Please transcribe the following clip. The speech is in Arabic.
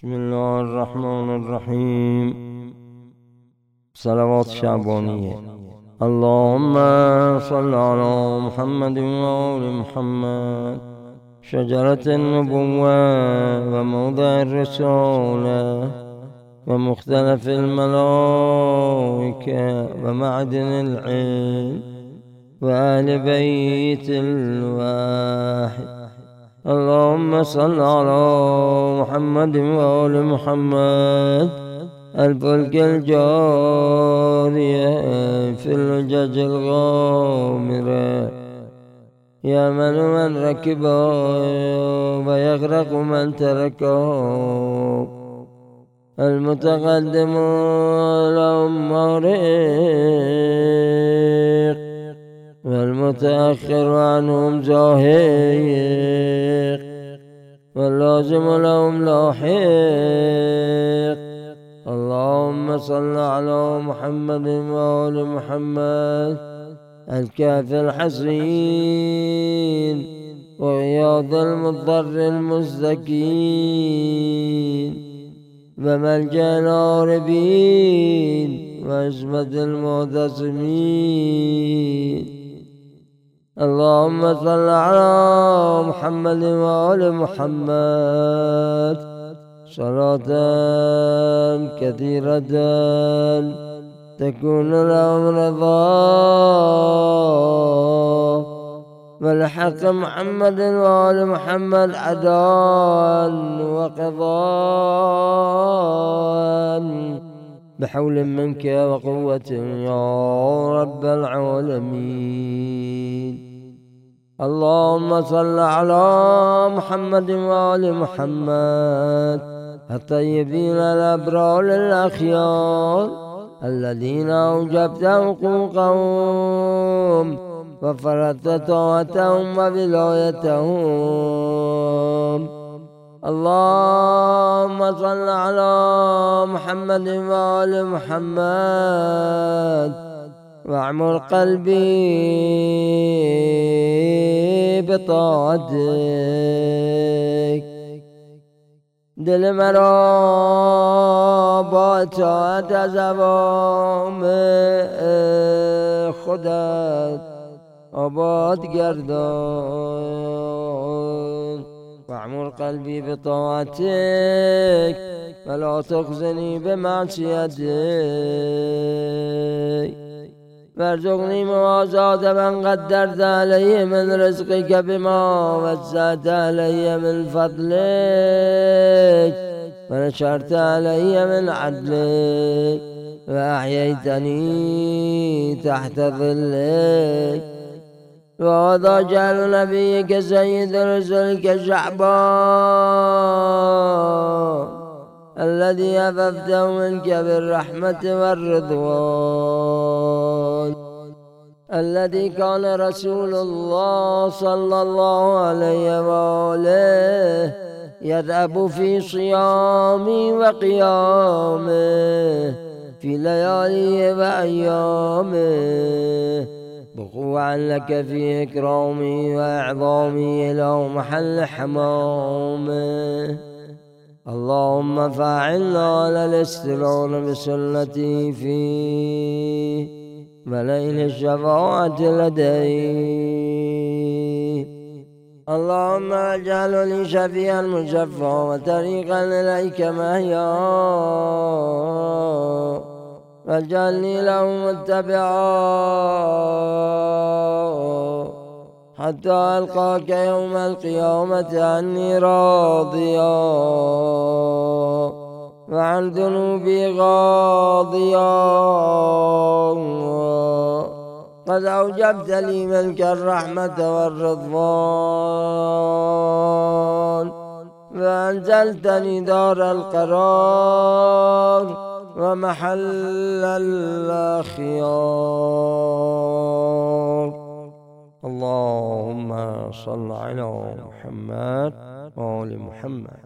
بسم الله الرحمن الرحيم. صلوات شعبانية اللهم صل على محمد وآل محمد. شجرة النبوة وموضع الرسالة ومختلف الملائكة ومعدن العلم وآل بيت الواحد. اللهم صل على محمد وآل محمد. الفلك الجارية في اللجج الغامرة يا من من ركب ويغرق من تركه المتقدم لهم مغرق. والمتأخر عنهم زاهق واللازم لهم لاحق. اللهم صل على محمد وآل محمد الكافي الحسين وغياض المضطر المستكين وملجأ العاربين وعزمة المعتصمين. اللهم صل على محمد وآل محمد. صلاة كثيرة تكون لهم رضا. ولحق محمد وآل محمد عداء وقضاء. بحول منك وقوة يا رب العالمين. اللهم صل على محمد وآل محمد الطيبين الأبرار الأخيار الذين أوجبت حقوقهم وفرضت طاعتهم وولايتهم. اللهم صل على محمد وآل محمد. واعمر قلبي بطاعتك. دل مرا با اطاعت زبام خودت. آباد گردان. واعمر قلبي بطاعتك ولا تخزني بمعصيتك. وارزقني موازاة من قدرت علي من رزقك بما وسعت علي من فضلك. ونشرت علي من عدلك وأحييتني تحت ظلك. وهذا جعل نبيك سيد رسلك شعبان الذي أففته منك بالرحمة والرضوان الذي كان رسول الله صلى الله عليه وآله يذهب في صيامي وقيامه في ليالي وأيامه. بقوعا لك في إكرامي وإعظامي إلى محل حمامه اللهم فاعلنا على الاستلون بسنتي في ملئ الشفاعة لديه. اللهم اجعلني شفيعا مشفعا وطريقا إليك مهيا واجعلني له متبعا حتى ألقاك يوم القيامة عني راضيا. وعن ذنوبي غاضيا. قد أوجبت لي ملك الرحمة والرضوان. وأنزلتني دار القرار. ومحل الأخيار. اللهم صل على محمد وآل محمد.